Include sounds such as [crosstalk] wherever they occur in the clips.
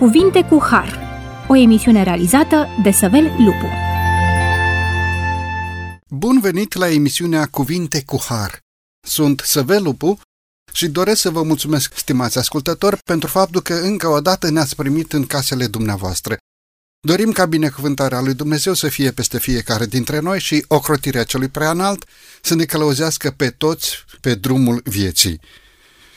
Cuvinte cu Har, o emisiune realizată de Săvel Lupu. Bun venit la emisiunea Cuvinte cu Har. Sunt Săvel Lupu și doresc să vă mulțumesc, stimați ascultători, pentru faptul că încă o dată ne-ați primit în casele dumneavoastră. Dorim ca binecuvântarea lui Dumnezeu să fie peste fiecare dintre noi și ocrotirea celui preanalt să ne călăuzească pe toți pe drumul vieții.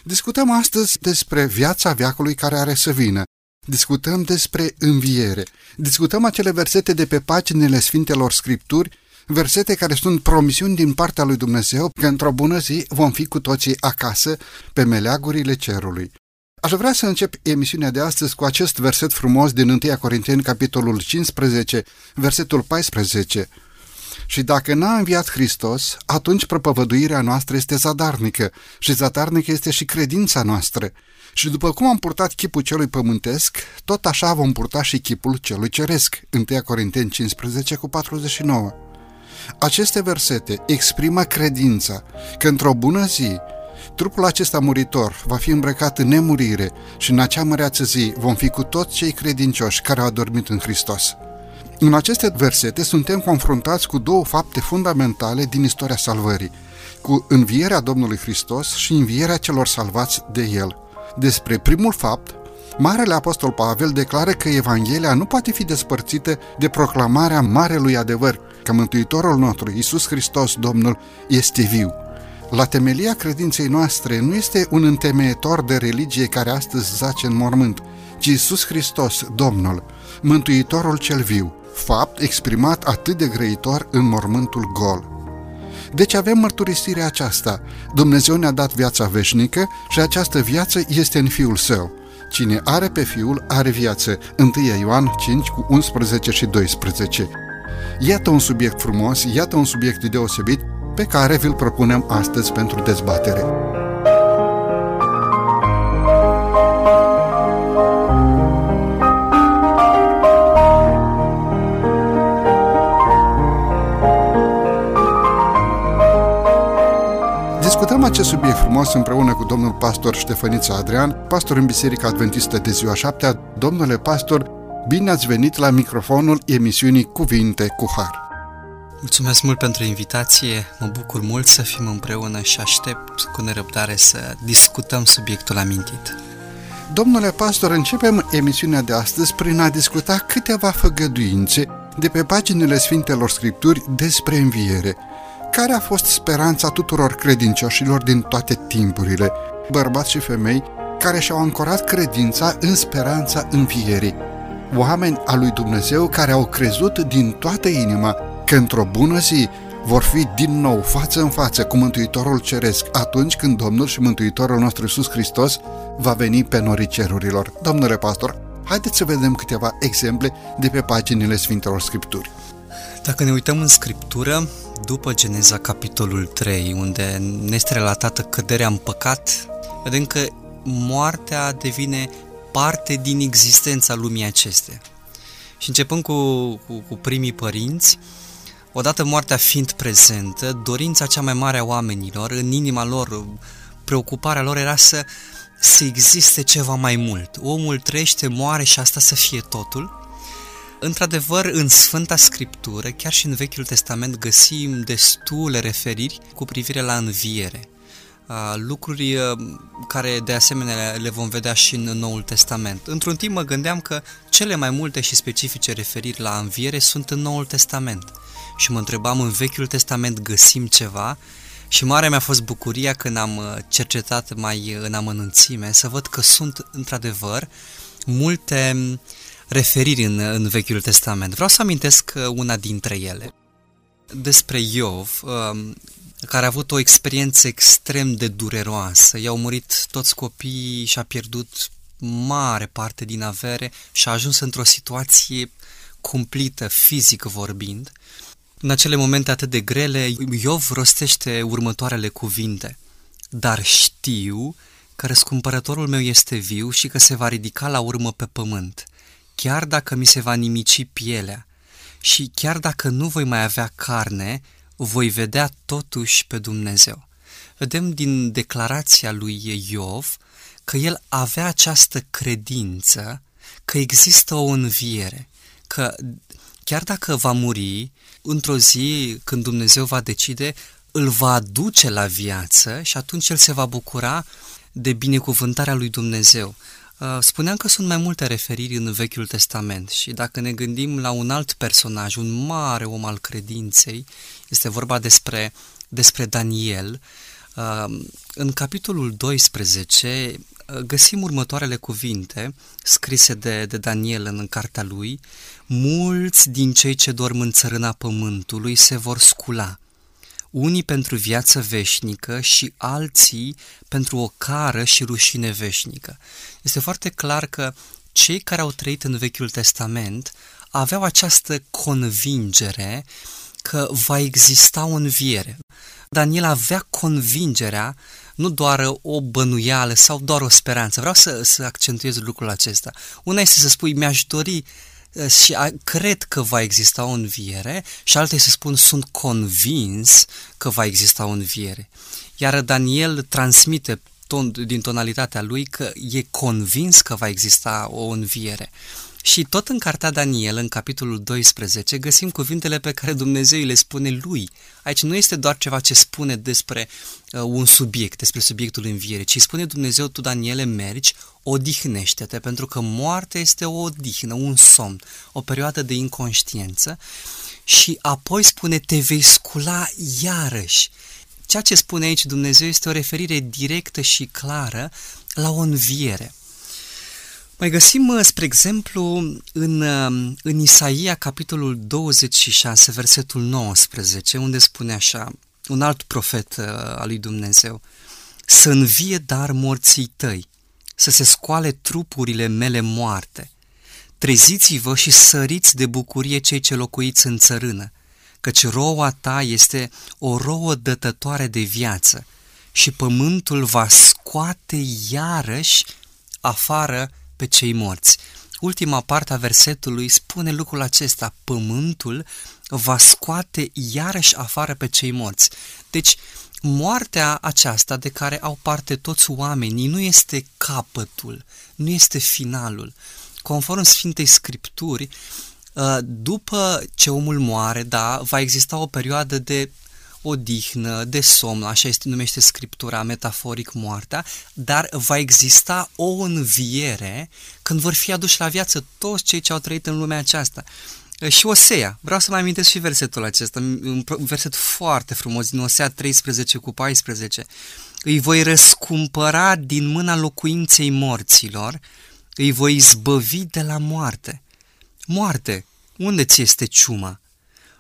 Discutăm astăzi despre viața veacului care are să vină. Discutăm despre înviere. Discutăm acele versete de pe paginile Sfintelor Scripturi, versete care sunt promisiuni din partea lui Dumnezeu că într-o bună zi vom fi cu toții acasă pe meleagurile cerului. Aș vrea să încep emisiunea de astăzi cu acest verset frumos din 1 Corinteni, capitolul 15, versetul 14. Și dacă n-a înviat Hristos, atunci propovăduirea noastră este zadarnică și zadarnică este și credința noastră. Și după cum am purtat chipul celui pământesc, tot așa vom purta și chipul celui ceresc. 1 Corinteni 15 cu 49. Aceste versete exprimă credința că într-o bună zi trupul acesta muritor va fi îmbrăcat în nemurire și în acea măreață zi vom fi cu toți cei credincioși care au adormit în Hristos. În aceste versete suntem confruntați cu două fapte fundamentale din istoria salvării, cu învierea Domnului Hristos și învierea celor salvați de El. Despre primul fapt, Marele Apostol Pavel declară că Evanghelia nu poate fi despărțită de proclamarea marelui adevăr, că Mântuitorul nostru, Iisus Hristos, Domnul, este viu. La temelia credinței noastre nu este un întemeietor de religie care astăzi zace în mormânt, ci Iisus Hristos, Domnul, Mântuitorul cel viu, fapt exprimat atât de grăitor în mormântul gol. Deci avem mărturisirea aceasta. Dumnezeu ne-a dat viața veșnică și această viață este în Fiul Său. Cine are pe Fiul are viață. 1 Ioan 5 cu 11 și 12. Iată un subiect frumos, iată un subiect deosebit pe care vi-l propunem astăzi pentru dezbatere. Discutăm acest subiect frumos împreună cu domnul pastor Ștefănița Adrian, pastor în Biserica Adventistă de ziua 7 Domnule pastor, bine ați venit la microfonul emisiunii Cuvinte cu Har. Mulțumesc mult pentru invitație, mă bucur mult să fim împreună și aștept cu nerăbdare să discutăm subiectul amintit. Domnule pastor, începem emisiunea de astăzi prin a discuta câteva făgăduințe de pe paginile Sfintelor Scripturi despre înviere. Care a fost speranța tuturor credincioșilor din toate timpurile, bărbați și femei, care și-au ancorat credința în speranța învierii? Oameni al lui Dumnezeu care au crezut din toată inima că într-o bună zi vor fi din nou față în față cu Mântuitorul Ceresc atunci când Domnul și Mântuitorul nostru Iisus Hristos va veni pe norii cerurilor. Domnule pastor, haideți să vedem câteva exemple de pe paginile Sfintelor Scripturi. Dacă ne uităm în Scriptură, după Geneza capitolul 3, unde ne este relatată căderea în păcat, vedem că moartea devine parte din existența lumii acestea. Și începând cu, cu, cu primii părinți, Odată moartea fiind prezentă, dorința cea mai mare a oamenilor, în inima lor, preocuparea lor era să, să existe ceva mai mult. Omul trăiește, moare și asta să fie totul. Într-adevăr, în Sfânta Scriptură, chiar și în Vechiul Testament, găsim destule referiri cu privire la înviere. Lucruri care de asemenea le vom vedea și în Noul Testament. Într-un timp mă gândeam că cele mai multe și specifice referiri la înviere sunt în Noul Testament – și mă întrebam în Vechiul Testament găsim ceva și mare mi-a fost bucuria când am uh, cercetat mai în amănunțime să văd că sunt într-adevăr multe mm, referiri în, în Vechiul Testament. Vreau să amintesc uh, una dintre ele. Despre Iov, um, care a avut o experiență extrem de dureroasă. I-au murit toți copiii și a pierdut mare parte din avere și a ajuns într-o situație cumplită, fizic vorbind. În acele momente atât de grele, Iov rostește următoarele cuvinte. Dar știu că răscumpărătorul meu este viu și că se va ridica la urmă pe pământ, chiar dacă mi se va nimici pielea. Și chiar dacă nu voi mai avea carne, voi vedea totuși pe Dumnezeu. Vedem din declarația lui Iov că el avea această credință că există o înviere, că chiar dacă va muri, într-o zi când Dumnezeu va decide, îl va aduce la viață și atunci el se va bucura de binecuvântarea lui Dumnezeu. Uh, spuneam că sunt mai multe referiri în Vechiul Testament și dacă ne gândim la un alt personaj, un mare om al credinței, este vorba despre, despre Daniel, uh, în capitolul 12 uh, găsim următoarele cuvinte scrise de, de Daniel în, în cartea lui, mulți din cei ce dorm în țărâna pământului se vor scula unii pentru viață veșnică și alții pentru o cară și rușine veșnică. Este foarte clar că cei care au trăit în Vechiul Testament aveau această convingere că va exista o înviere. Daniel avea convingerea, nu doar o bănuială sau doar o speranță. Vreau să, să accentuez lucrul acesta. Una este să spui, mi-aș dori Eh, și a, cred că va exista o înviere și alte să spun sunt convins că va exista o înviere. Iar Daniel transmite ton, din tonalitatea lui că e convins că va exista o înviere. Și tot în cartea Daniel, în capitolul 12, găsim cuvintele pe care Dumnezeu le spune lui. Aici nu este doar ceva ce spune despre uh, un subiect, despre subiectul înviere, ci spune Dumnezeu, tu Daniele mergi, odihnește-te, pentru că moartea este o odihnă, un somn, o perioadă de inconștiență și apoi spune te vei scula iarăși. Ceea ce spune aici Dumnezeu este o referire directă și clară la o înviere. Mai găsim, uh, spre exemplu, în, uh, în Isaia, capitolul 26, versetul 19, unde spune așa, un alt profet uh, al lui Dumnezeu, să învie dar morții tăi, să se scoale trupurile mele moarte. Treziți-vă și săriți de bucurie cei ce locuiți în țărână, căci roua ta este o rouă dătătoare de viață și pământul va scoate iarăși afară pe cei morți. Ultima parte a versetului spune lucrul acesta, pământul va scoate iarăși afară pe cei morți. Deci, moartea aceasta de care au parte toți oamenii nu este capătul, nu este finalul. Conform Sfintei Scripturi, ă, după ce omul moare, da, va exista o perioadă de odihnă, de somn, așa este numește Scriptura, metaforic moartea, dar va exista o înviere când vor fi aduși la viață toți cei ce au trăit în lumea aceasta. Și Osea, vreau să mai amintesc și versetul acesta, un verset foarte frumos din Osea 13 cu 14. Îi voi răscumpăra din mâna locuinței morților, îi voi izbăvi de la moarte. Moarte, unde ți este ciuma?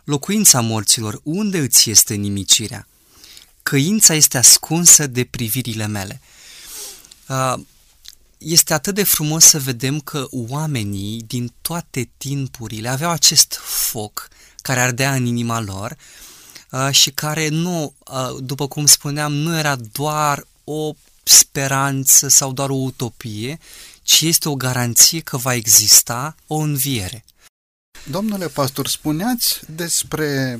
Locuința morților, unde îți este nimicirea? Căința este ascunsă de privirile mele. Este atât de frumos să vedem că oamenii din toate timpurile aveau acest foc care ardea în inima lor și care nu, după cum spuneam, nu era doar o speranță sau doar o utopie, ci este o garanție că va exista o înviere. Domnule pastor, spuneați despre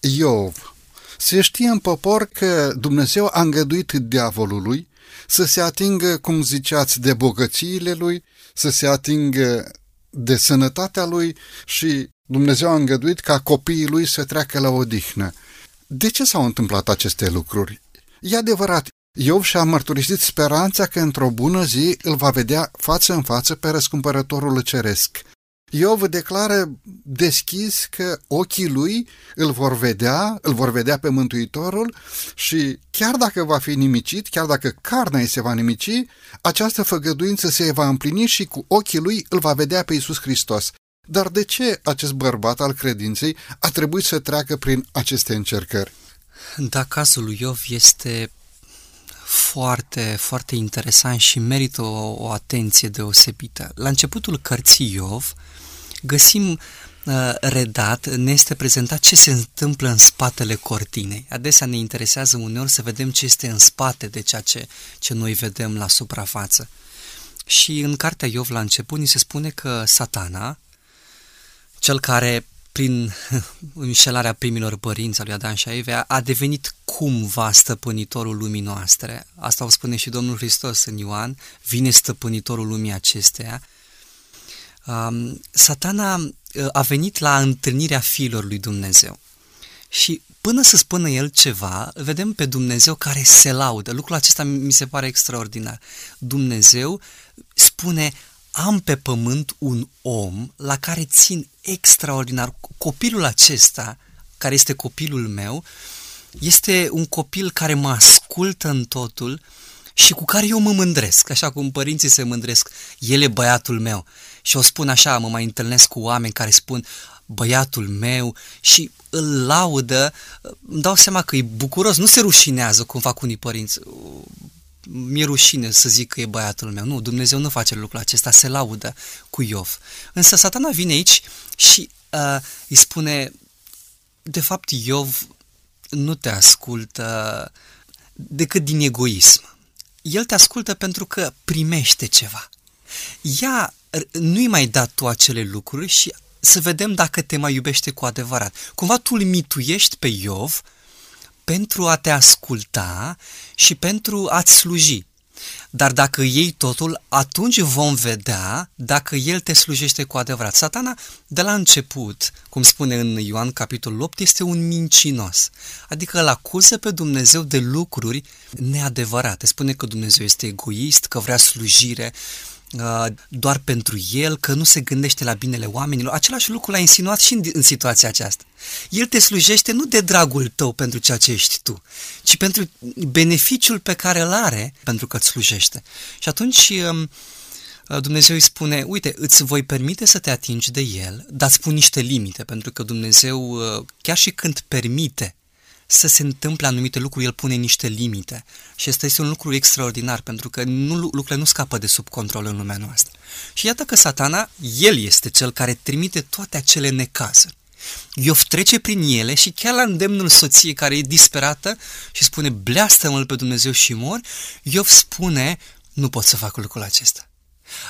Iov. Se știe în popor că Dumnezeu a îngăduit diavolului să se atingă, cum ziceați, de bogățiile lui, să se atingă de sănătatea lui și Dumnezeu a îngăduit ca copiii lui să treacă la odihnă. De ce s-au întâmplat aceste lucruri? E adevărat, Iov și-a mărturisit speranța că într-o bună zi îl va vedea față în față pe răscumpărătorul ceresc. Iov declară deschis că ochii lui îl vor vedea, îl vor vedea pe Mântuitorul și chiar dacă va fi nimicit, chiar dacă carnea îi se va nimici, această făgăduință se va împlini și cu ochii lui îl va vedea pe Iisus Hristos. Dar de ce acest bărbat al credinței a trebuit să treacă prin aceste încercări? Da, cazul lui Iov este foarte, foarte interesant și merită o, o atenție deosebită. La începutul cărții Iov, găsim uh, redat, ne este prezentat ce se întâmplă în spatele cortinei. Adesea ne interesează uneori să vedem ce este în spate de ceea ce, ce noi vedem la suprafață. Și în cartea Iov la început ni se spune că satana, cel care prin [laughs] înșelarea primilor părinți al lui Adam și Eva, a devenit cumva stăpânitorul lumii noastre. Asta o spune și Domnul Hristos în Ioan, vine stăpânitorul lumii acesteia Um, satana uh, a venit la întâlnirea fiilor lui Dumnezeu și până să spună el ceva, vedem pe Dumnezeu care se laudă. Lucrul acesta mi se pare extraordinar. Dumnezeu spune, am pe pământ un om la care țin extraordinar. Copilul acesta, care este copilul meu, este un copil care mă ascultă în totul și cu care eu mă mândresc, așa cum părinții se mândresc. El e băiatul meu. Și o spun așa, mă mai întâlnesc cu oameni care spun băiatul meu și îl laudă, îmi dau seama că e bucuros, nu se rușinează cum fac unii părinți. Mi-e rușine să zic că e băiatul meu. Nu, Dumnezeu nu face lucrul acesta, se laudă cu Iov. Însă satana vine aici și uh, îi spune, de fapt Iov nu te ascultă decât din egoism. El te ascultă pentru că primește ceva. Ia, nu-i mai dat tu acele lucruri și să vedem dacă te mai iubește cu adevărat. Cumva tu îl mituiești pe Iov pentru a te asculta și pentru a-ți sluji. Dar dacă iei totul, atunci vom vedea dacă el te slujește cu adevărat. Satana, de la început, cum spune în Ioan capitolul 8, este un mincinos. Adică îl acuză pe Dumnezeu de lucruri neadevărate. Spune că Dumnezeu este egoist, că vrea slujire, Uh, doar pentru el, că nu se gândește la binele oamenilor. Același lucru l-a insinuat și în, în situația aceasta. El te slujește nu de dragul tău pentru ceea ce ești tu, ci pentru beneficiul pe care îl are pentru că îți slujește. Și atunci um, uh, Dumnezeu îi spune, uite, îți voi permite să te atingi de el, dar îți pun niște limite, pentru că Dumnezeu, uh, chiar și când permite să se întâmple anumite lucruri, el pune niște limite. Și este este un lucru extraordinar, pentru că nu, lucrurile nu scapă de sub control în lumea noastră. Și iată că satana, el este cel care trimite toate acele necazuri. Iov trece prin ele și chiar la îndemnul soției care e disperată și spune bleastă-mă pe Dumnezeu și mor, Iov spune nu pot să fac lucrul acesta.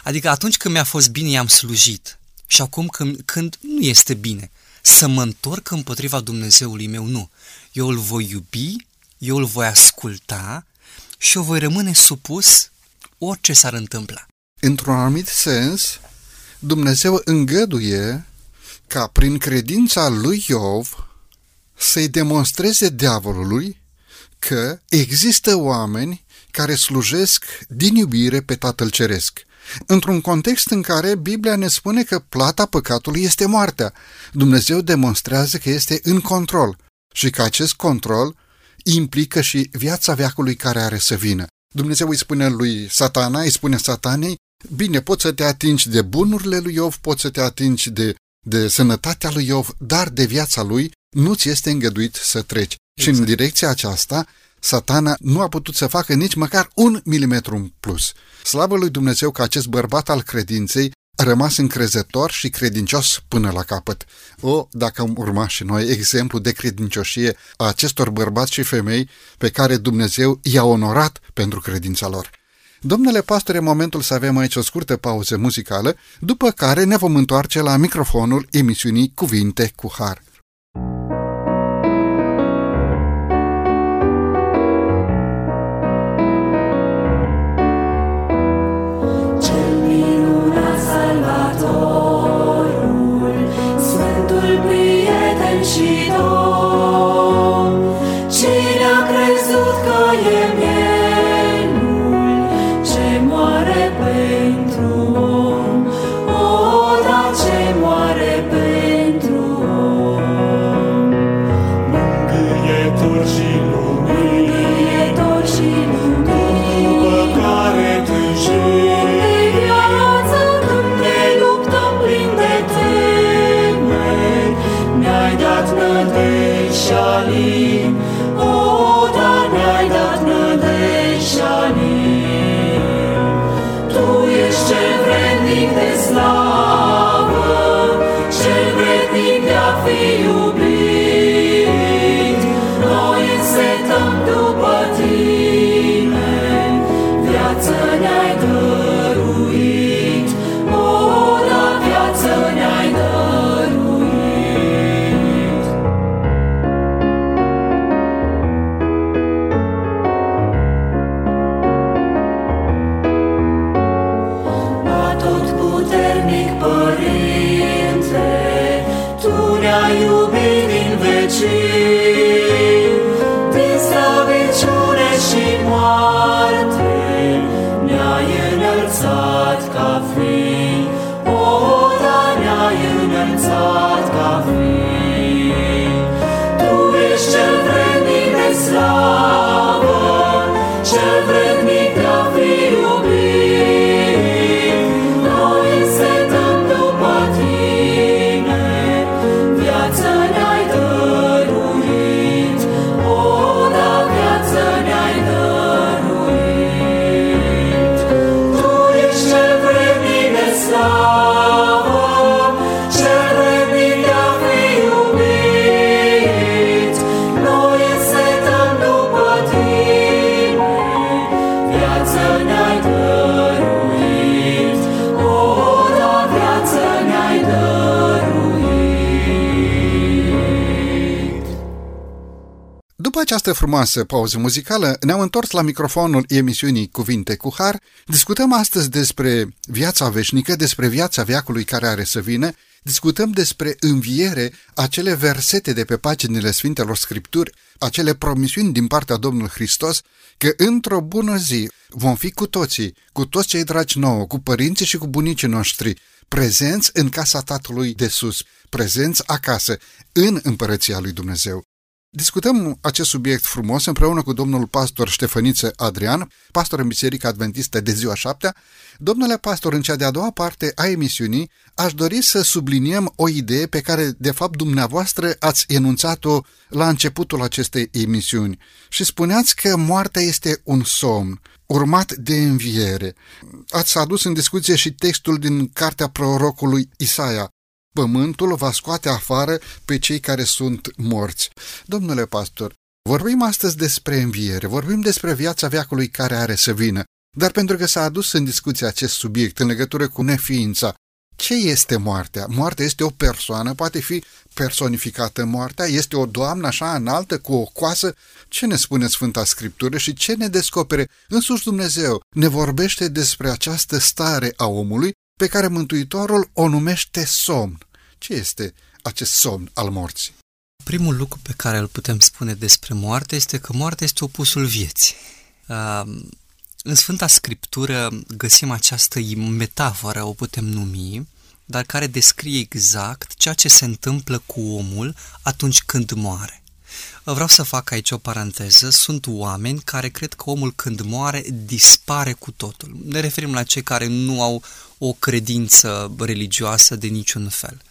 Adică atunci când mi-a fost bine, i-am slujit. Și acum când, când nu este bine, să mă întorc împotriva Dumnezeului meu, nu eu îl voi iubi, eu îl voi asculta și eu voi rămâne supus orice s-ar întâmpla. Într-un anumit sens, Dumnezeu îngăduie ca prin credința lui Iov să-i demonstreze diavolului că există oameni care slujesc din iubire pe Tatăl Ceresc. Într-un context în care Biblia ne spune că plata păcatului este moartea, Dumnezeu demonstrează că este în control și că acest control implică și viața veacului care are să vină. Dumnezeu îi spune lui satana, îi spune satanei, bine, poți să te atingi de bunurile lui Iov, poți să te atingi de, de sănătatea lui Iov, dar de viața lui nu ți este îngăduit să treci. Exact. Și în exact. direcția aceasta, satana nu a putut să facă nici măcar un milimetru în plus. Slavă lui Dumnezeu că acest bărbat al credinței a rămas încrezător și credincios până la capăt. O, dacă am urmat și noi exemplu de credincioșie a acestor bărbați și femei pe care Dumnezeu i-a onorat pentru credința lor. Domnule pastore, momentul să avem aici o scurtă pauză muzicală, după care ne vom întoarce la microfonul emisiunii Cuvinte cu Har. Această frumoasă pauză muzicală, ne-am întors la microfonul emisiunii Cuvinte cu Har. Discutăm astăzi despre viața veșnică, despre viața veacului care are să vină, discutăm despre înviere, acele versete de pe paginile Sfintelor Scripturi, acele promisiuni din partea Domnului Hristos, că într-o bună zi vom fi cu toții, cu toți cei dragi nouă, cu părinții și cu bunicii noștri, prezenți în casa Tatălui de sus, prezenți acasă, în împărăția lui Dumnezeu. Discutăm acest subiect frumos împreună cu domnul pastor Ștefăniță Adrian, pastor în Biserica Adventistă de ziua șaptea. Domnule pastor, în cea de-a doua parte a emisiunii, aș dori să subliniem o idee pe care, de fapt, dumneavoastră ați enunțat-o la începutul acestei emisiuni și spuneați că moartea este un somn urmat de înviere. Ați adus în discuție și textul din cartea prorocului Isaia pământul va scoate afară pe cei care sunt morți. Domnule pastor, vorbim astăzi despre înviere, vorbim despre viața veacului care are să vină, dar pentru că s-a adus în discuție acest subiect în legătură cu neființa, ce este moartea? Moartea este o persoană, poate fi personificată moartea, este o doamnă așa înaltă cu o coasă. Ce ne spune Sfânta Scriptură și ce ne descopere? Însuși Dumnezeu ne vorbește despre această stare a omului pe care Mântuitorul o numește somn. Ce este acest somn al morții? Primul lucru pe care îl putem spune despre moarte este că moartea este opusul vieții. În Sfânta Scriptură găsim această metaforă, o putem numi, dar care descrie exact ceea ce se întâmplă cu omul atunci când moare. Vreau să fac aici o paranteză. Sunt oameni care cred că omul când moare dispare cu totul. Ne referim la cei care nu au o credință religioasă de niciun fel.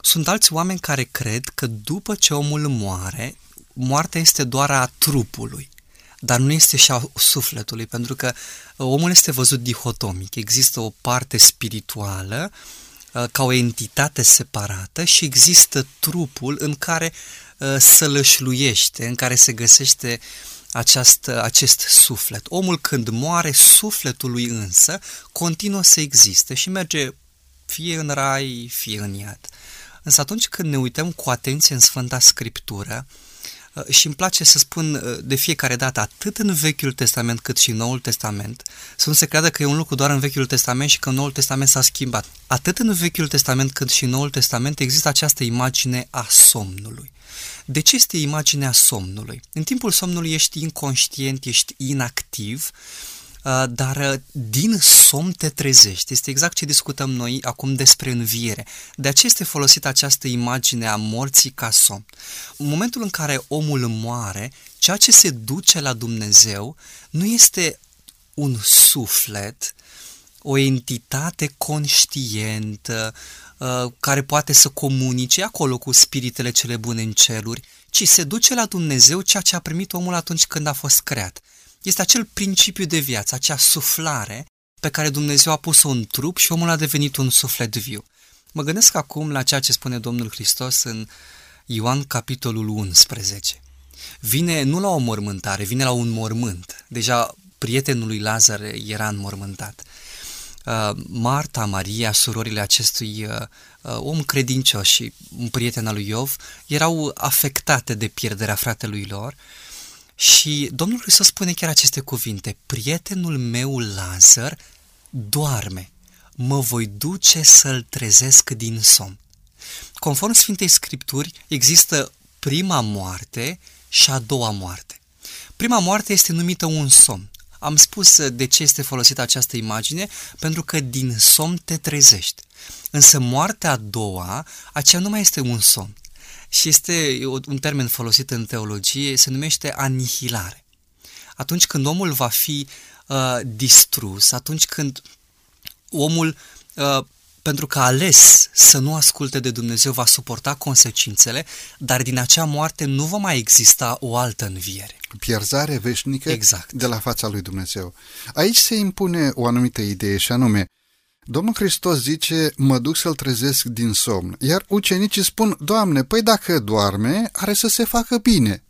Sunt alți oameni care cred că după ce omul moare, moartea este doar a trupului, dar nu este și a sufletului, pentru că omul este văzut dihotomic. Există o parte spirituală uh, ca o entitate separată și există trupul în care uh, sălășluiește, în care se găsește această, acest suflet. Omul când moare, sufletul lui însă continuă să existe și merge fie în rai, fie în iad. Însă atunci când ne uităm cu atenție în Sfânta Scriptură, uh, și îmi place să spun uh, de fiecare dată, atât în Vechiul Testament cât și în Noul Testament, să nu se creadă că e un lucru doar în Vechiul Testament și că în Noul Testament s-a schimbat. Atât în Vechiul Testament cât și în Noul Testament există această imagine a somnului. De ce este imaginea somnului? În timpul somnului ești inconștient, ești inactiv, uh, dar uh, din somn te trezești. Este exact ce discutăm noi acum despre înviere. De aceea este folosită această imagine a morții ca somn. În momentul în care omul moare, ceea ce se duce la Dumnezeu nu este un suflet, o entitate conștientă, Uh, care poate să comunice acolo cu spiritele cele bune în ceruri, ci se duce la Dumnezeu ceea ce a primit omul atunci când a fost creat. Este acel principiu de viață, acea suflare pe care Dumnezeu a pus-o în trup și omul a devenit un suflet viu. Mă gândesc acum la ceea ce spune Domnul Hristos în Ioan capitolul 11. Vine nu la o mormântare, vine la un mormânt. Deja prietenul lui Lazar era înmormântat. Uh, Marta, Maria, surorile acestui uh, uh, om credincios și un prieten al lui Iov erau afectate de pierderea fratelui lor și Domnul Hristos spune chiar aceste cuvinte, prietenul meu Lazar doarme, mă voi duce să-l trezesc din somn. Conform Sfintei Scripturi, există prima moarte și a doua moarte. Prima moarte este numită un somn. Am spus de ce este folosită această imagine, pentru că din somn te trezești. Însă moartea a doua, aceea nu mai este un somn. Și este un termen folosit în teologie, se numește anihilare. Atunci când omul va fi uh, distrus, atunci când omul uh, pentru că a ales să nu asculte de Dumnezeu, va suporta consecințele, dar din acea moarte nu va mai exista o altă înviere. Pierzare veșnică exact. de la fața lui Dumnezeu. Aici se impune o anumită idee și anume, Domnul Hristos zice, mă duc să-l trezesc din somn, iar ucenicii spun, Doamne, păi dacă doarme, are să se facă bine.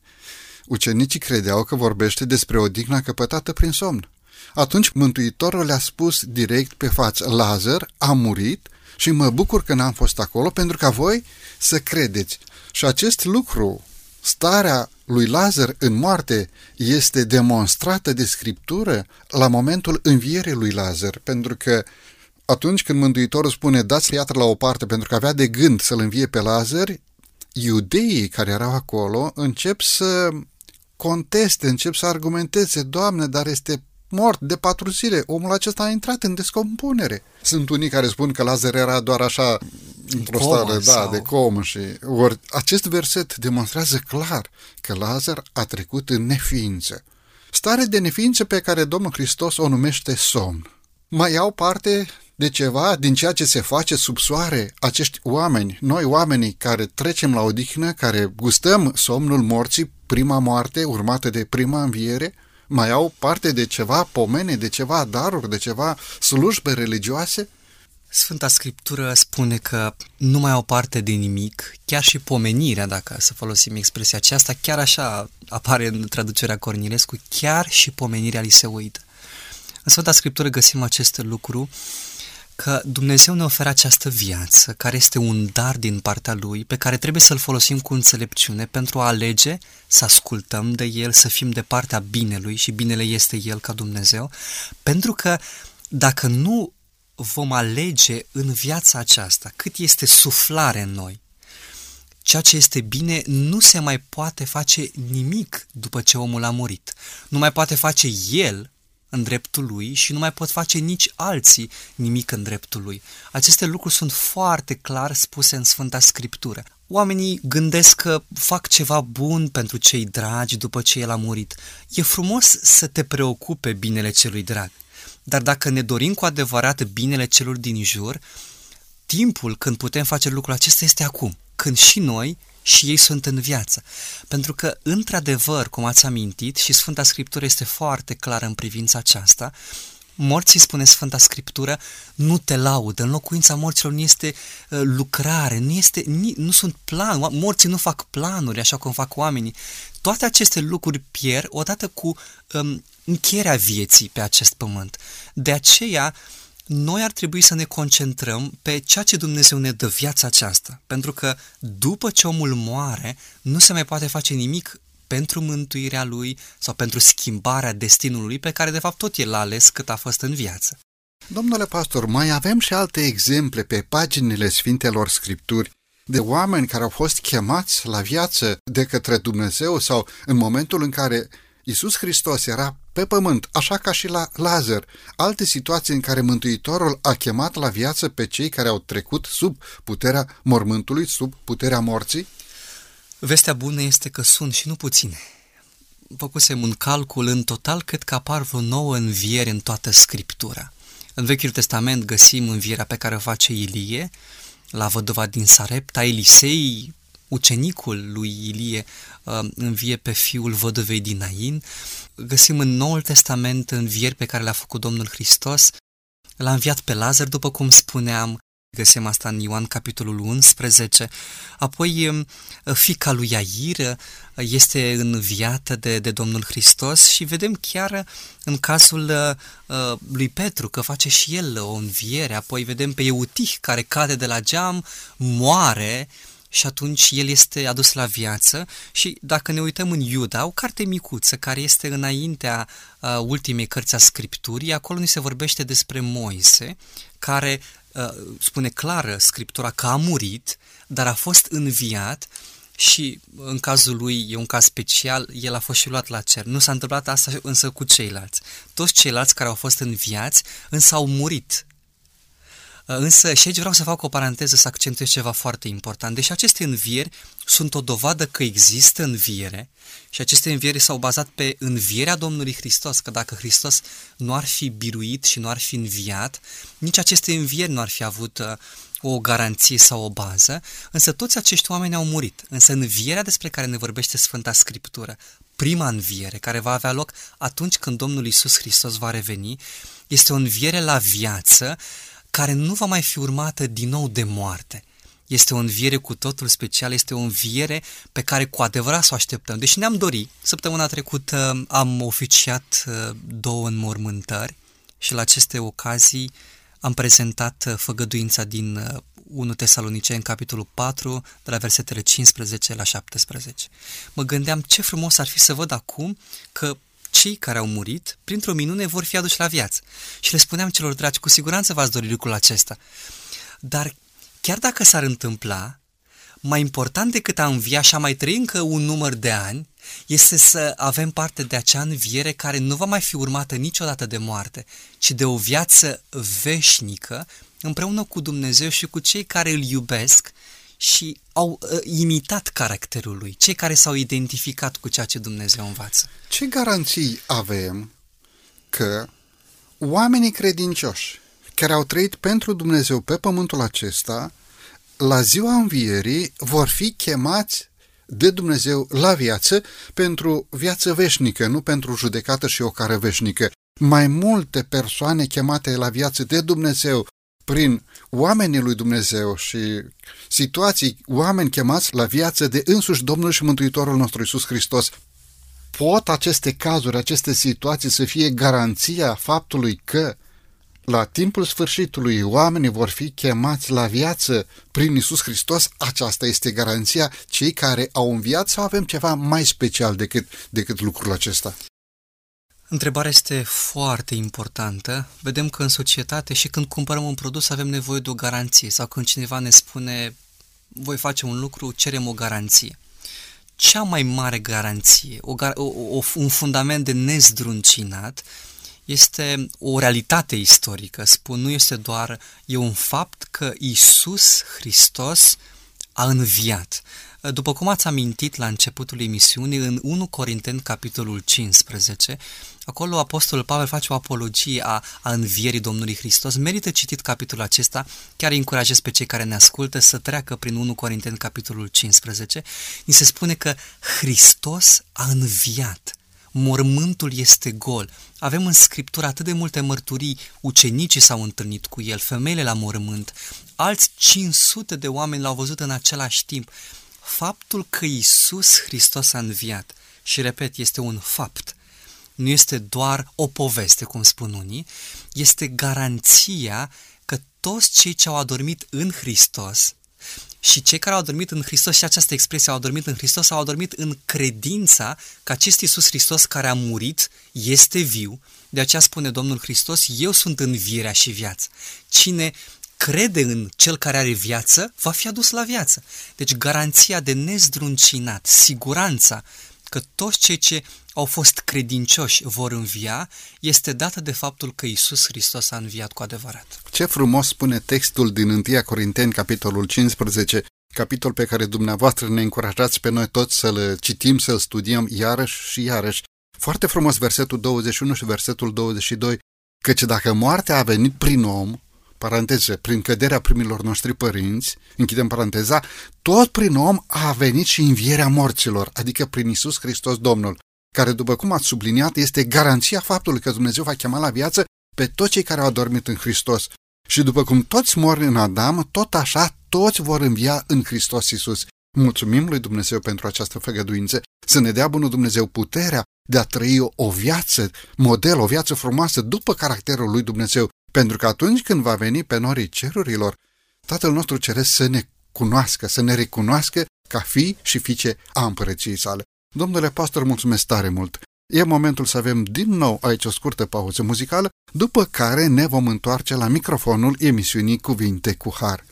Ucenicii credeau că vorbește despre o digna căpătată prin somn. Atunci Mântuitorul le-a spus direct pe față, Lazar a murit și mă bucur că n-am fost acolo pentru ca voi să credeți. Și acest lucru, starea lui Lazar în moarte, este demonstrată de Scriptură la momentul învierii lui Lazar, pentru că atunci când Mântuitorul spune dați iată la o parte pentru că avea de gând să-l învie pe Lazar, iudeii care erau acolo încep să conteste, încep să argumenteze, Doamne, dar este mort de patru zile. Omul acesta a intrat în descompunere. Sunt unii care spun că Lazar era doar așa într-o stare da, sau... de comă și ori acest verset demonstrează clar că Lazar a trecut în neființă. Stare de neființă pe care Domnul Hristos o numește somn. Mai au parte de ceva din ceea ce se face sub soare acești oameni, noi oamenii care trecem la odihnă, care gustăm somnul morții, prima moarte urmată de prima înviere, mai au parte de ceva pomene, de ceva daruri, de ceva slujbe religioase? Sfânta Scriptură spune că nu mai au parte de nimic, chiar și pomenirea, dacă să folosim expresia aceasta, chiar așa apare în traducerea Cornilescu, chiar și pomenirea li se uită. În Sfânta Scriptură găsim acest lucru că Dumnezeu ne oferă această viață, care este un dar din partea Lui, pe care trebuie să-l folosim cu înțelepciune pentru a alege să ascultăm de El, să fim de partea binelui și binele este El ca Dumnezeu, pentru că dacă nu vom alege în viața aceasta cât este suflare în noi, ceea ce este bine nu se mai poate face nimic după ce omul a murit. Nu mai poate face el în dreptul lui și nu mai pot face nici alții nimic în dreptul lui. Aceste lucruri sunt foarte clar spuse în Sfânta Scriptură. Oamenii gândesc că fac ceva bun pentru cei dragi după ce el a murit. E frumos să te preocupe binele celui drag, dar dacă ne dorim cu adevărat binele celor din jur, timpul când putem face lucrul acesta este acum, când și noi și ei sunt în viață. Pentru că, într-adevăr, cum ați amintit, și Sfânta Scriptură este foarte clară în privința aceasta, morții, spune Sfânta Scriptură, nu te laudă. În locuința morților nu este uh, lucrare, nu, este, ni, nu sunt planuri, morții nu fac planuri așa cum fac oamenii. Toate aceste lucruri pierd odată cu um, încheierea vieții pe acest pământ. De aceea, uh, noi ar trebui să ne concentrăm pe ceea ce Dumnezeu ne dă viața aceasta, pentru că după ce omul moare, nu se mai poate face nimic pentru mântuirea lui sau pentru schimbarea destinului pe care de fapt tot el l-a ales cât a fost în viață. Domnule pastor, mai avem și alte exemple pe paginile Sfintelor Scripturi de oameni care au fost chemați la viață de către Dumnezeu sau în momentul în care Isus Hristos era pe pământ, așa ca și la Lazar, alte situații în care Mântuitorul a chemat la viață pe cei care au trecut sub puterea mormântului, sub puterea morții? Vestea bună este că sunt și nu puține. Făcusem un calcul în total, cred că apar vreo nouă învieri în toată Scriptura. În Vechiul Testament găsim învierea pe care o face Ilie, la văduva din Sarepta, Elisei, ucenicul lui Ilie, uh, învie pe fiul văduvei din Nain, găsim în Noul Testament învieri pe care le-a făcut Domnul Hristos. L-a înviat pe Lazar, după cum spuneam, găsim asta în Ioan capitolul 11. Apoi um, fica lui Iair uh, este înviată de, de Domnul Hristos și vedem chiar în cazul uh, uh, lui Petru că face și el o înviere. Apoi vedem pe Eutih care cade de la geam, moare, și atunci el este adus la viață și dacă ne uităm în Iuda, o carte micuță care este înaintea uh, ultimei cărți a Scripturii, acolo ni se vorbește despre Moise, care uh, spune clară Scriptura că a murit, dar a fost înviat și în cazul lui e un caz special, el a fost și luat la cer. Nu s-a întâmplat asta însă cu ceilalți. Toți ceilalți care au fost înviați însă au murit Însă și aici vreau să fac o paranteză să accentuez ceva foarte important. Deși aceste învieri sunt o dovadă că există înviere și aceste învieri s-au bazat pe învierea Domnului Hristos, că dacă Hristos nu ar fi biruit și nu ar fi înviat, nici aceste învieri nu ar fi avut uh, o garanție sau o bază, însă toți acești oameni au murit. Însă învierea despre care ne vorbește Sfânta Scriptură, prima înviere care va avea loc atunci când Domnul Isus Hristos va reveni, este o înviere la viață care nu va mai fi urmată din nou de moarte. Este o înviere cu totul special, este o înviere pe care cu adevărat să o așteptăm. Deci ne-am dorit, săptămâna trecută am oficiat uh, două înmormântări și la aceste ocazii am prezentat uh, făgăduința din 1 uh, Tesalonicei în capitolul 4, de la versetele 15 la 17. Mă gândeam ce frumos ar fi să văd acum că cei care au murit, printr-o minune, vor fi aduși la viață. Și le spuneam celor dragi, cu siguranță v-ați dori lucrul acesta. Dar chiar dacă s-ar întâmpla, mai important decât a învia și a mai trăi încă un număr de ani, este să avem parte de acea înviere care nu va mai fi urmată niciodată de moarte, ci de o viață veșnică împreună cu Dumnezeu și cu cei care îl iubesc și au uh, imitat caracterul lui, cei care s-au identificat cu ceea ce Dumnezeu învață. Ce garanții avem că oamenii credincioși care au trăit pentru Dumnezeu pe pământul acesta, la ziua învierii vor fi chemați de Dumnezeu la viață pentru viață veșnică, nu pentru judecată și o care veșnică. Mai multe persoane chemate la viață de Dumnezeu prin oamenii lui Dumnezeu și situații, oameni chemați la viață de însuși Domnul și Mântuitorul nostru Isus Hristos, pot aceste cazuri, aceste situații să fie garanția faptului că la timpul sfârșitului oamenii vor fi chemați la viață prin Isus Hristos, aceasta este garanția cei care au înviat sau avem ceva mai special decât, decât lucrul acesta? Întrebarea este foarte importantă. Vedem că în societate și când cumpărăm un produs avem nevoie de o garanție sau când cineva ne spune voi face un lucru, cerem o garanție. Cea mai mare garanție, o, o, un fundament de nezdruncinat, este o realitate istorică. Spun, nu este doar, e un fapt că Isus Hristos a înviat. După cum ați amintit la începutul emisiunii, în 1 Corinteni, capitolul 15, acolo Apostolul Pavel face o apologie a, a învierii Domnului Hristos. Merită citit capitolul acesta, chiar încurajez pe cei care ne ascultă să treacă prin 1 Corinteni, capitolul 15. Ni se spune că Hristos a înviat mormântul este gol. Avem în Scriptură atât de multe mărturii, ucenicii s-au întâlnit cu el, femeile la mormânt, alți 500 de oameni l-au văzut în același timp faptul că Isus Hristos a înviat, și repet, este un fapt, nu este doar o poveste, cum spun unii, este garanția că toți cei ce au adormit în Hristos și cei care au adormit în Hristos, și această expresie au adormit în Hristos, au adormit în credința că acest Iisus Hristos care a murit este viu. De aceea spune Domnul Hristos, eu sunt învierea și viața. Cine crede în cel care are viață, va fi adus la viață. Deci garanția de nezdruncinat, siguranța că toți cei ce au fost credincioși vor învia, este dată de faptul că Isus Hristos a înviat cu adevărat. Ce frumos spune textul din 1 Corinteni, capitolul 15, capitol pe care dumneavoastră ne încurajați pe noi toți să-l citim, să-l studiem iarăși și iarăși. Foarte frumos versetul 21 și versetul 22, căci dacă moartea a venit prin om, paranteze, prin căderea primilor noștri părinți, închidem paranteza, tot prin om a venit și învierea morților, adică prin Isus Hristos Domnul, care, după cum ați subliniat, este garanția faptului că Dumnezeu va chema la viață pe toți cei care au adormit în Hristos. Și după cum toți mor în Adam, tot așa toți vor învia în Hristos Isus. Mulțumim lui Dumnezeu pentru această făgăduință, să ne dea bunul Dumnezeu puterea de a trăi o viață, model, o viață frumoasă după caracterul lui Dumnezeu, pentru că atunci când va veni pe norii cerurilor, Tatăl nostru ceresc să ne cunoască, să ne recunoască ca fi și fiice a împărăției sale. Domnule pastor, mulțumesc tare mult! E momentul să avem din nou aici o scurtă pauză muzicală, după care ne vom întoarce la microfonul emisiunii Cuvinte cu Har.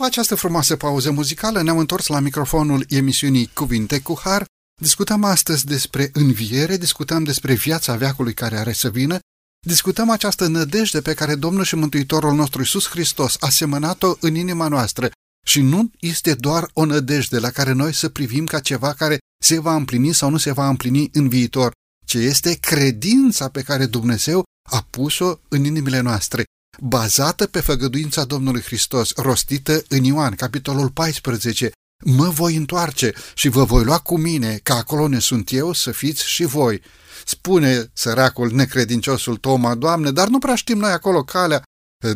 După această frumoasă pauză muzicală, ne-am întors la microfonul emisiunii Cuvinte cu Har. Discutăm astăzi despre înviere, discutăm despre viața veacului care are să vină, discutăm această nădejde pe care Domnul și Mântuitorul nostru Iisus Hristos a semănat-o în inima noastră și nu este doar o nădejde la care noi să privim ca ceva care se va împlini sau nu se va împlini în viitor, ci este credința pe care Dumnezeu a pus-o în inimile noastre bazată pe făgăduința Domnului Hristos, rostită în Ioan, capitolul 14, mă voi întoarce și vă voi lua cu mine, că acolo ne sunt eu, să fiți și voi. Spune săracul necredinciosul Toma, Doamne, dar nu prea știm noi acolo calea,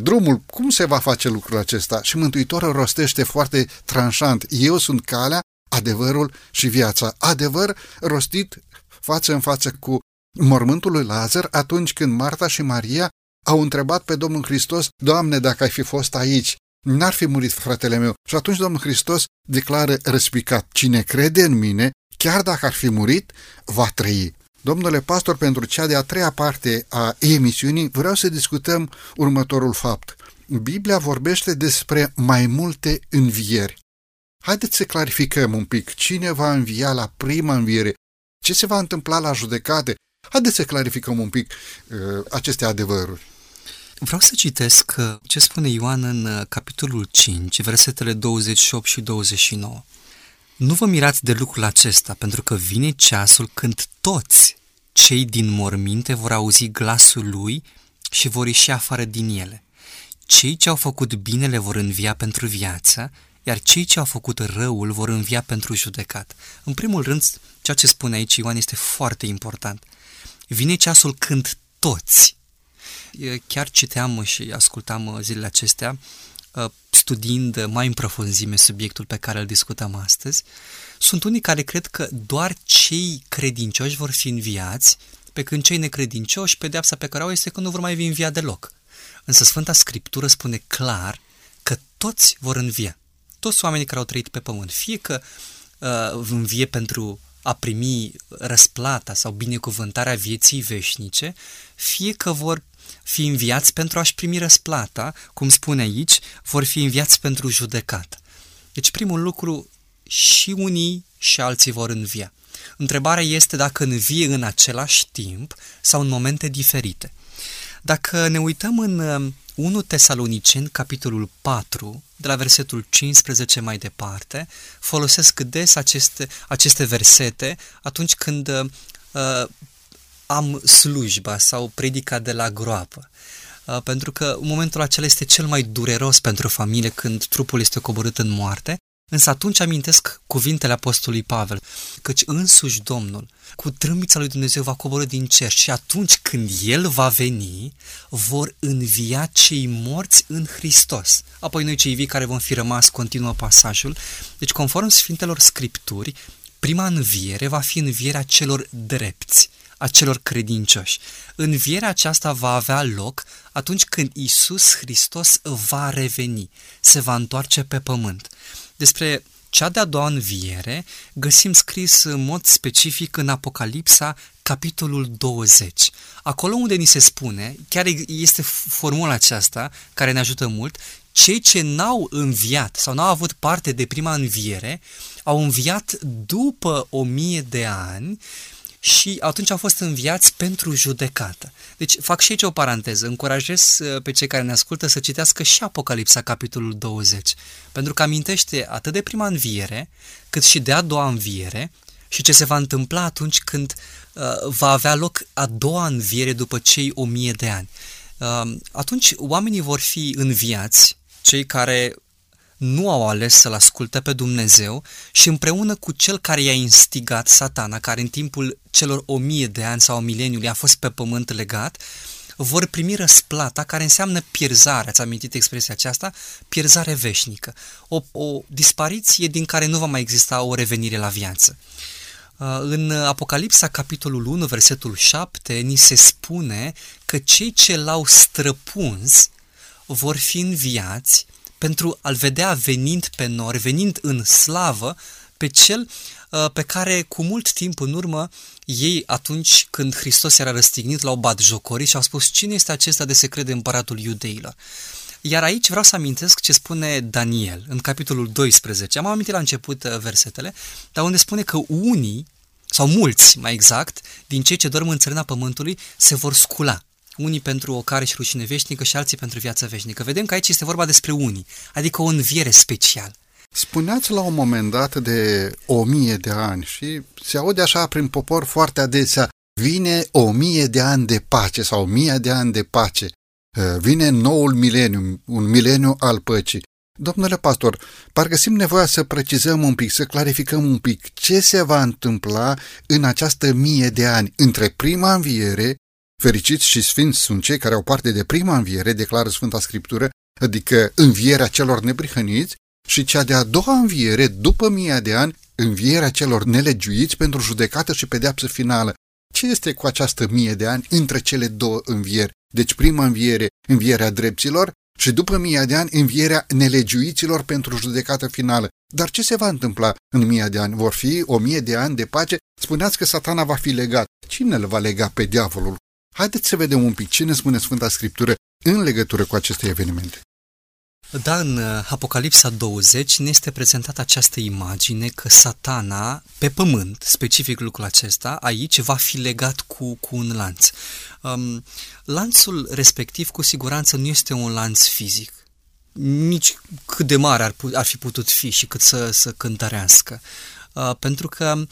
drumul, cum se va face lucrul acesta? Și Mântuitorul rostește foarte tranșant, eu sunt calea, adevărul și viața. Adevăr rostit față în față cu mormântul lui Lazar atunci când Marta și Maria au întrebat pe Domnul Hristos, Doamne, dacă ai fi fost aici, n-ar fi murit fratele meu. Și atunci Domnul Hristos declară răspicat, cine crede în mine, chiar dacă ar fi murit, va trăi. Domnule pastor, pentru cea de-a treia parte a emisiunii, vreau să discutăm următorul fapt. Biblia vorbește despre mai multe învieri. Haideți să clarificăm un pic cine va învia la prima înviere, ce se va întâmpla la judecate. Haideți să clarificăm un pic uh, aceste adevăruri. Vreau să citesc uh, ce spune Ioan în uh, capitolul 5, versetele 28 și 29. Nu vă mirați de lucrul acesta, pentru că vine ceasul când toți cei din morminte vor auzi glasul lui și vor ieși afară din ele. Cei ce au făcut binele vor învia pentru viață, iar cei ce au făcut răul vor învia pentru judecat. În primul rând, ceea ce spune aici Ioan este foarte important. Vine ceasul când toți, chiar citeam și ascultam uh, zilele acestea, uh, studiind mai în profunzime subiectul pe care îl discutăm astăzi, sunt unii care cred că doar cei credincioși vor fi înviați, pe când cei necredincioși, pedeapsa pe care au este că nu vor mai fi învia deloc. Însă Sfânta Scriptură spune clar că toți vor învia. Toți oamenii care au trăit pe pământ, fie că uh, învie pentru a primi răsplata sau binecuvântarea vieții veșnice, fie că vor fi înviați pentru a-și primi răsplata, cum spune aici, vor fi înviați pentru judecat. Deci primul lucru, și unii și alții vor învia. Întrebarea este dacă învie în același timp sau în momente diferite. Dacă ne uităm în 1 uh, Tesaloniceni, capitolul 4, de la versetul 15 mai departe, folosesc des aceste, aceste versete atunci când uh, am slujba sau predica de la groapă. Uh, pentru că momentul acela este cel mai dureros pentru familie când trupul este coborât în moarte, însă atunci amintesc cuvintele apostolului Pavel, căci însuși Domnul cu trâmbița lui Dumnezeu va coborâ din cer și atunci când El va veni, vor învia cei morți în Hristos. Apoi noi cei vii care vom fi rămas, continuă pasajul. Deci conform Sfintelor Scripturi, prima înviere va fi învierea celor drepți a celor credincioși. Învierea aceasta va avea loc atunci când Isus Hristos va reveni, se va întoarce pe pământ. Despre cea de-a doua înviere găsim scris în mod specific în Apocalipsa, capitolul 20. acolo unde ni se spune, chiar este formula aceasta care ne ajută mult, cei ce n-au înviat sau n-au avut parte de prima înviere, au înviat după o mie de ani și atunci au fost înviați pentru judecată. Deci fac și aici o paranteză, încurajez uh, pe cei care ne ascultă să citească și Apocalipsa, capitolul 20, pentru că amintește atât de prima înviere, cât și de a doua înviere și ce se va întâmpla atunci când uh, va avea loc a doua înviere după cei o mie de ani. Uh, atunci oamenii vor fi înviați, cei care nu au ales să-L asculte pe Dumnezeu și împreună cu cel care i-a instigat satana, care în timpul celor o mie de ani sau mileniului a fost pe pământ legat, vor primi răsplata care înseamnă pierzare, ați amintit expresia aceasta, pierzare veșnică, o, o dispariție din care nu va mai exista o revenire la viață. Uh, în Apocalipsa, capitolul 1, versetul 7, ni se spune că cei ce l-au străpuns vor fi înviați pentru a-l vedea venind pe nori, venind în slavă, pe cel uh, pe care cu mult timp în urmă ei atunci când Hristos era răstignit l-au bat jocorii și au spus cine este acesta de se crede împăratul iudeilor. Iar aici vreau să amintesc ce spune Daniel în capitolul 12. Am amintit la început uh, versetele, dar unde spune că unii, sau mulți mai exact, din cei ce dorm în țărâna pământului se vor scula unii pentru o care și rușine veșnică și alții pentru viață veșnică. Vedem că aici este vorba despre unii, adică o înviere special. Spuneați la un moment dat de o mie de ani și se aude așa prin popor foarte adesea, vine o mie de ani de pace sau o mie de ani de pace, ă, vine noul mileniu, un mileniu al păcii. Domnule pastor, parcă simt nevoia să precizăm un pic, să clarificăm un pic ce se va întâmpla în această mie de ani între prima înviere Fericiți și sfinți sunt cei care au parte de prima înviere, declară Sfânta Scriptură, adică învierea celor neprihăniți, și cea de-a doua înviere, după mii de ani, învierea celor nelegiuiți pentru judecată și pedeapsă finală. Ce este cu această mie de ani între cele două învieri? Deci prima înviere, învierea dreptilor și după mii de ani, învierea nelegiuiților pentru judecată finală. Dar ce se va întâmpla în mii de ani? Vor fi o mie de ani de pace? Spuneați că satana va fi legat. Cine îl va lega pe diavolul? Haideți să vedem un pic ce ne spune Sfânta Scriptură în legătură cu aceste evenimente. Da, în uh, Apocalipsa 20 ne este prezentată această imagine că satana, pe pământ, specific lucrul acesta, aici va fi legat cu, cu un lanț. Um, lanțul respectiv, cu siguranță, nu este un lanț fizic. Nici cât de mare ar, ar fi putut fi și cât să, să cântărească. Uh, pentru că Uh,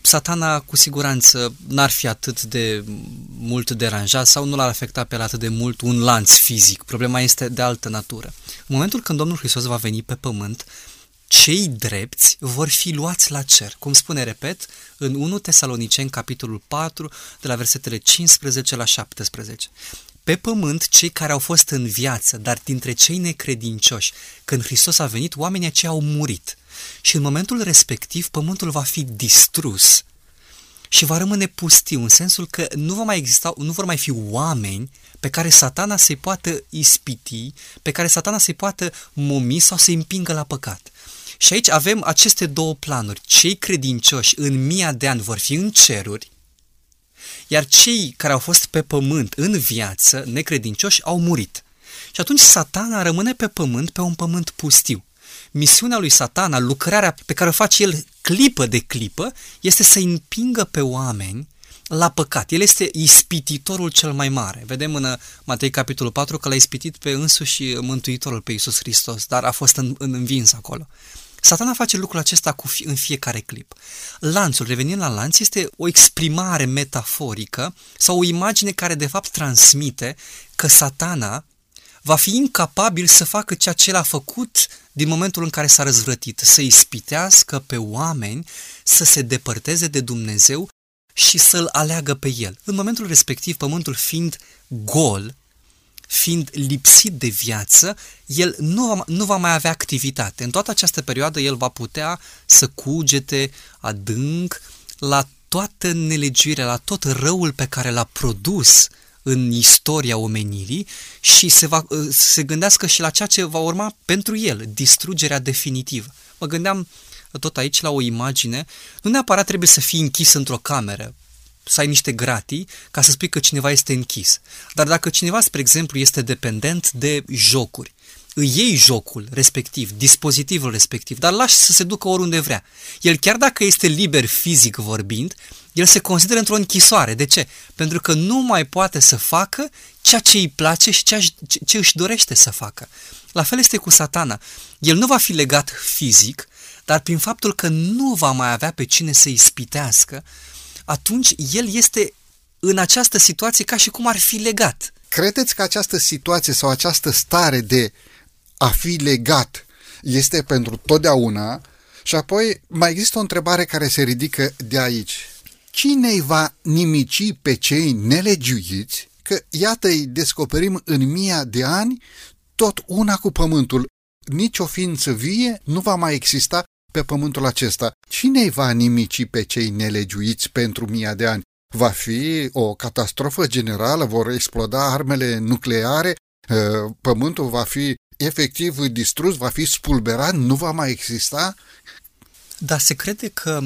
satana cu siguranță n-ar fi atât de mult deranjat sau nu l-ar afecta pe el atât de mult un lanț fizic. Problema este de altă natură. În momentul când Domnul Hristos va veni pe pământ, cei drepți vor fi luați la cer. Cum spune, repet, în 1 Tesaloniceni, capitolul 4, de la versetele 15 la 17. Pe pământ, cei care au fost în viață, dar dintre cei necredincioși, când Hristos a venit, oamenii aceia au murit și în momentul respectiv pământul va fi distrus și va rămâne pustiu, în sensul că nu, va mai exista, nu vor mai fi oameni pe care satana să-i poată ispiti, pe care satana să-i poată momi sau să-i împingă la păcat. Și aici avem aceste două planuri. Cei credincioși în mii de ani vor fi în ceruri, iar cei care au fost pe pământ în viață, necredincioși, au murit. Și atunci satana rămâne pe pământ, pe un pământ pustiu misiunea lui satana, lucrarea pe care o face el clipă de clipă, este să împingă pe oameni la păcat. El este ispititorul cel mai mare. Vedem în uh, Matei capitolul 4 că l-a ispitit pe însuși Mântuitorul, pe Iisus Hristos, dar a fost în, în învins acolo. Satana face lucrul acesta cu fi, în fiecare clip. Lanțul, revenind la lanț, este o exprimare metaforică sau o imagine care de fapt transmite că satana va fi incapabil să facă ceea ce l-a făcut din momentul în care s-a răzvrătit, să ispitească pe oameni să se depărteze de Dumnezeu și să-L aleagă pe El. În momentul respectiv, pământul fiind gol, fiind lipsit de viață, el nu va, nu va mai avea activitate. În toată această perioadă, el va putea să cugete adânc la toată nelegiuirea, la tot răul pe care l-a produs în istoria omenirii și se, va, uh, se gândească și la ceea ce va urma pentru el, distrugerea definitivă. Mă gândeam tot aici la o imagine, nu neapărat trebuie să fii închis într-o cameră, să ai niște gratii ca să spui că cineva este închis. Dar dacă cineva, spre exemplu, este dependent de jocuri, îi iei jocul respectiv, dispozitivul respectiv, dar lași să se ducă oriunde vrea. El chiar dacă este liber fizic vorbind, el se consideră într-o închisoare. De ce? Pentru că nu mai poate să facă ceea ce îi place și ceea ce își dorește să facă. La fel este cu satana. El nu va fi legat fizic, dar prin faptul că nu va mai avea pe cine să ispitească, atunci el este în această situație ca și cum ar fi legat. Credeți că această situație sau această stare de a fi legat este pentru totdeauna? Și apoi mai există o întrebare care se ridică de aici. Cine îi va nimici pe cei nelegiuiți? Că iată îi descoperim în mii de ani tot una cu pământul. Nici o ființă vie nu va mai exista pe pământul acesta. Cine îi va nimici pe cei nelegiuiți pentru mii de ani? Va fi o catastrofă generală? Vor exploda armele nucleare? Ă, pământul va fi efectiv distrus, va fi spulberat, nu va mai exista? Da, se crede că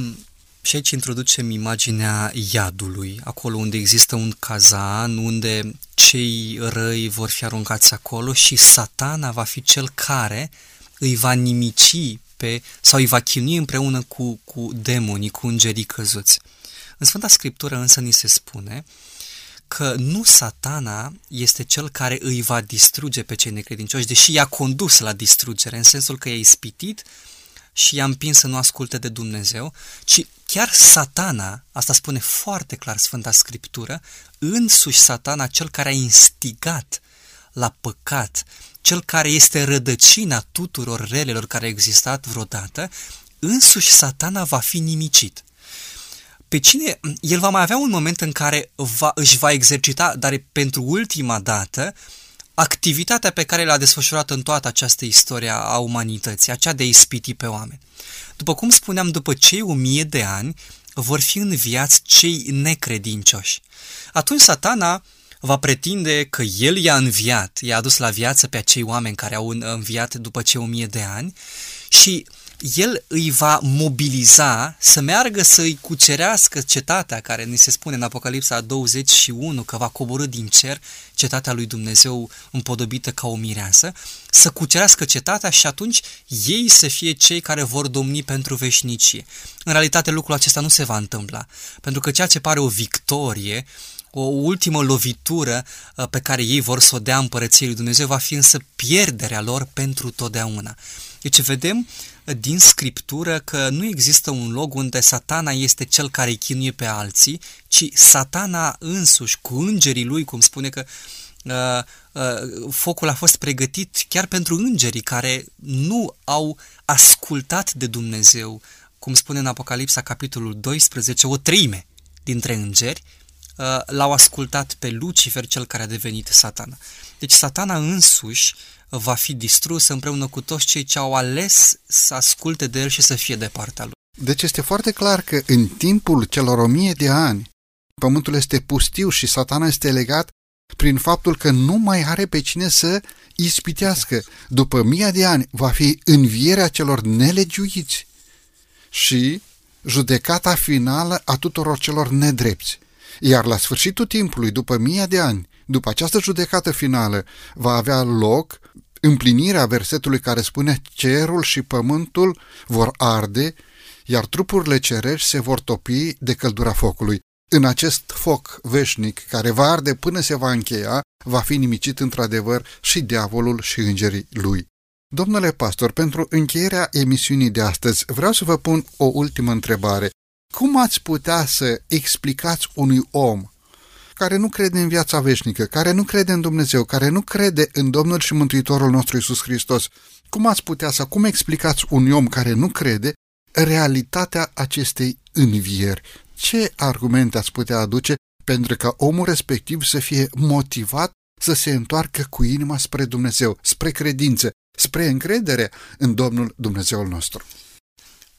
și aici introducem imaginea iadului, acolo unde există un cazan, unde cei răi vor fi aruncați acolo și satana va fi cel care îi va nimici pe, sau îi va chinui împreună cu, cu demonii, cu îngerii căzuți. În Sfânta Scriptură însă ni se spune că nu satana este cel care îi va distruge pe cei necredincioși, deși i-a condus la distrugere, în sensul că i-a ispitit și i-a împins să nu asculte de Dumnezeu, ci chiar satana, asta spune foarte clar Sfânta Scriptură, însuși satana, cel care a instigat la păcat, cel care este rădăcina tuturor relelor care au existat vreodată, însuși satana va fi nimicit pe cine, el va mai avea un moment în care va, își va exercita, dar pentru ultima dată, activitatea pe care l-a desfășurat în toată această istorie a umanității, aceea de a ispiti pe oameni. După cum spuneam, după cei o mie de ani, vor fi înviați cei necredincioși. Atunci satana va pretinde că el i-a înviat, i-a adus la viață pe acei oameni care au înviat după cei o mie de ani și el îi va mobiliza să meargă să-i cucerească cetatea care ni se spune în Apocalipsa 21 că va coborâ din cer cetatea lui Dumnezeu împodobită ca o mireasă, să cucerească cetatea și atunci ei să fie cei care vor domni pentru veșnicie. În realitate lucrul acesta nu se va întâmpla, pentru că ceea ce pare o victorie, o ultimă lovitură uh, pe care ei vor să o dea împărăției lui Dumnezeu va fi însă pierderea lor pentru totdeauna. Deci vedem din scriptură că nu există un loc unde satana este cel care îi chinuie pe alții, ci satana însuși, cu îngerii lui, cum spune că uh, uh, focul a fost pregătit chiar pentru îngerii care nu au ascultat de Dumnezeu, cum spune în Apocalipsa capitolul 12, o treime dintre îngeri uh, l-au ascultat pe Lucifer, cel care a devenit satana. Deci satana însuși va fi distrus împreună cu toți cei ce au ales să asculte de el și să fie de partea lui. Deci este foarte clar că în timpul celor o mie de ani, pământul este pustiu și satana este legat prin faptul că nu mai are pe cine să ispitească. După mii de ani va fi învierea celor nelegiuiți și judecata finală a tuturor celor nedrepți. Iar la sfârșitul timpului, după mii de ani, după această judecată finală, va avea loc împlinirea versetului care spune cerul și pământul vor arde, iar trupurile cerești se vor topi de căldura focului. În acest foc veșnic, care va arde până se va încheia, va fi nimicit într-adevăr și diavolul și îngerii lui. Domnule pastor, pentru încheierea emisiunii de astăzi, vreau să vă pun o ultimă întrebare. Cum ați putea să explicați unui om care nu crede în viața veșnică, care nu crede în Dumnezeu, care nu crede în Domnul și Mântuitorul nostru Isus Hristos, cum ați putea să, cum explicați un om care nu crede realitatea acestei învieri? Ce argumente ați putea aduce pentru ca omul respectiv să fie motivat să se întoarcă cu inima spre Dumnezeu, spre credință, spre încredere în Domnul Dumnezeul nostru?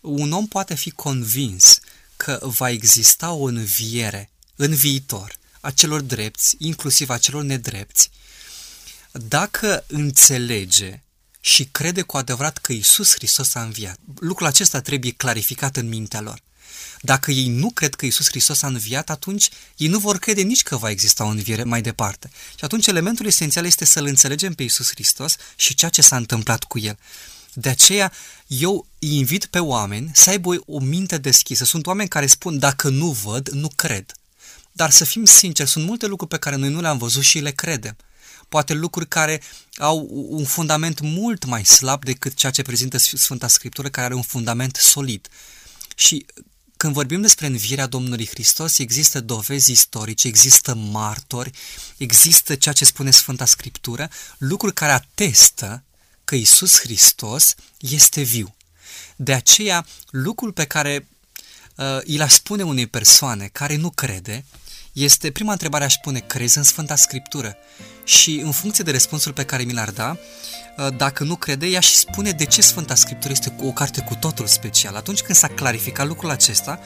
Un om poate fi convins că va exista o înviere în viitor a celor drepți, inclusiv a celor nedrepți, dacă înțelege și crede cu adevărat că Isus Hristos a înviat, lucrul acesta trebuie clarificat în mintea lor. Dacă ei nu cred că Isus Hristos a înviat, atunci ei nu vor crede nici că va exista o înviere mai departe. Și atunci elementul esențial este să-L înțelegem pe Isus Hristos și ceea ce s-a întâmplat cu El. De aceea eu îi invit pe oameni să aibă o minte deschisă. Sunt oameni care spun dacă nu văd, nu cred. Dar să fim sinceri, sunt multe lucruri pe care noi nu le-am văzut și le credem. Poate lucruri care au un fundament mult mai slab decât ceea ce prezintă Sfânta Scriptură, care are un fundament solid. Și când vorbim despre învierea Domnului Hristos, există dovezi istorice, există martori, există ceea ce spune Sfânta Scriptură, lucruri care atestă că Isus Hristos este viu. De aceea, lucrul pe care uh, îl spune unei persoane care nu crede, este prima întrebare aș pune, crezi în Sfânta Scriptură? Și în funcție de răspunsul pe care mi l-ar da, uh, dacă nu crede, ea și spune de ce Sfânta Scriptură este o carte cu totul special. Atunci când s-a clarificat lucrul acesta,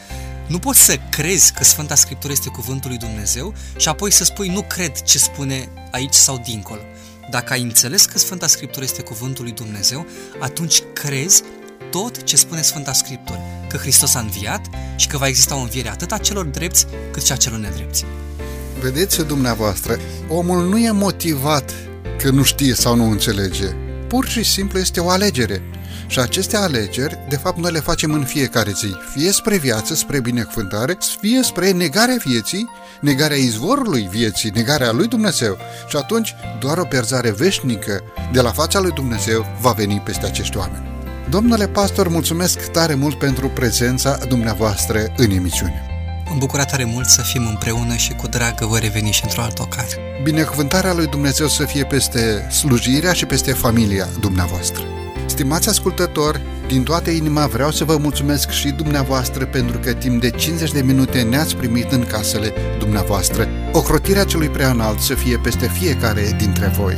nu poți să crezi că Sfânta Scriptură este cuvântul lui Dumnezeu și apoi să spui nu cred ce spune aici sau dincolo. Dacă ai înțeles că Sfânta Scriptură este cuvântul lui Dumnezeu, atunci crezi tot ce spune Sfânta Scriptură, că Hristos a înviat și că va exista o înviere atât a celor drepți cât și a celor nedrepți. Vedeți dumneavoastră, omul nu e motivat că nu știe sau nu înțelege. Pur și simplu este o alegere. Și aceste alegeri, de fapt, noi le facem în fiecare zi, fie spre viață, spre binecuvântare, fie spre negarea vieții, negarea izvorului vieții, negarea lui Dumnezeu. Și atunci, doar o pierzare veșnică de la fața lui Dumnezeu va veni peste acești oameni. Domnule pastor, mulțumesc tare mult pentru prezența dumneavoastră în emisiune. Mă bucură tare mult să fim împreună și cu dragă vă reveni și într-o altă ocazie. Binecuvântarea lui Dumnezeu să fie peste slujirea și peste familia dumneavoastră. Stimați ascultători, din toată inima vreau să vă mulțumesc și dumneavoastră pentru că timp de 50 de minute ne-ați primit în casele dumneavoastră. Ocrotirea celui preanalt să fie peste fiecare dintre voi.